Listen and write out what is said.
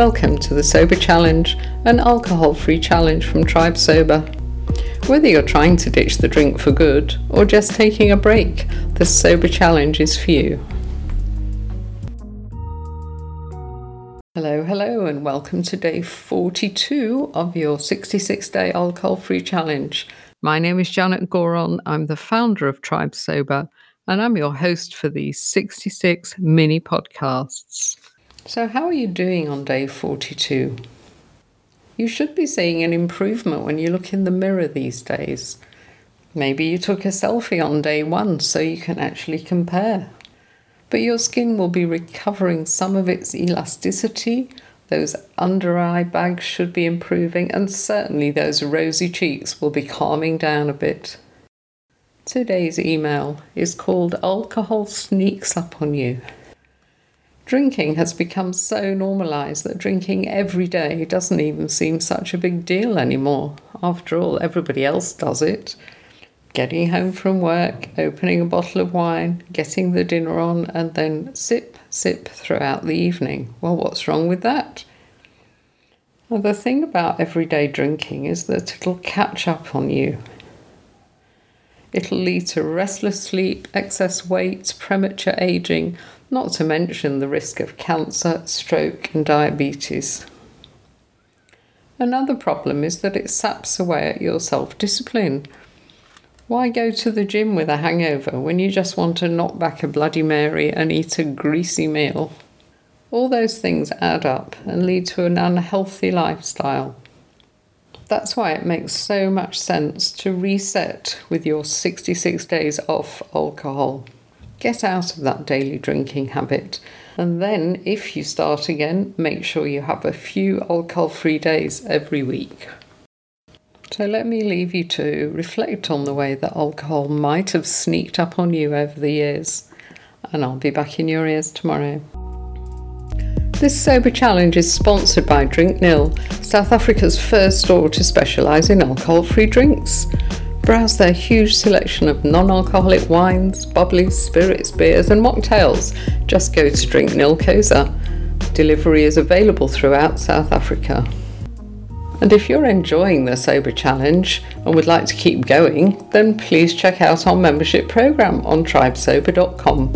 Welcome to the Sober Challenge, an alcohol free challenge from Tribe Sober. Whether you're trying to ditch the drink for good or just taking a break, the Sober Challenge is for you. Hello, hello, and welcome to day 42 of your 66 day alcohol free challenge. My name is Janet Gourand. I'm the founder of Tribe Sober, and I'm your host for these 66 mini podcasts. So, how are you doing on day 42? You should be seeing an improvement when you look in the mirror these days. Maybe you took a selfie on day one so you can actually compare. But your skin will be recovering some of its elasticity those under eye bags should be improving, and certainly those rosy cheeks will be calming down a bit. Today's email is called Alcohol Sneaks Up on You. Drinking has become so normalised that drinking every day doesn't even seem such a big deal anymore. After all, everybody else does it. Getting home from work, opening a bottle of wine, getting the dinner on, and then sip sip throughout the evening. Well, what's wrong with that? Well, the thing about everyday drinking is that it'll catch up on you. It'll lead to restless sleep, excess weight, premature aging, not to mention the risk of cancer, stroke, and diabetes. Another problem is that it saps away at your self discipline. Why go to the gym with a hangover when you just want to knock back a Bloody Mary and eat a greasy meal? All those things add up and lead to an unhealthy lifestyle. That's why it makes so much sense to reset with your 66 days off alcohol. Get out of that daily drinking habit. And then, if you start again, make sure you have a few alcohol free days every week. So let me leave you to reflect on the way that alcohol might have sneaked up on you over the years. And I'll be back in your ears tomorrow. This Sober Challenge is sponsored by Drink Nil, South Africa's first store to specialise in alcohol free drinks. Browse their huge selection of non alcoholic wines, bubblies, spirits, beers, and mocktails. Just go to Drink Nilkosa. Delivery is available throughout South Africa. And if you're enjoying the Sober Challenge and would like to keep going, then please check out our membership program on tribesober.com.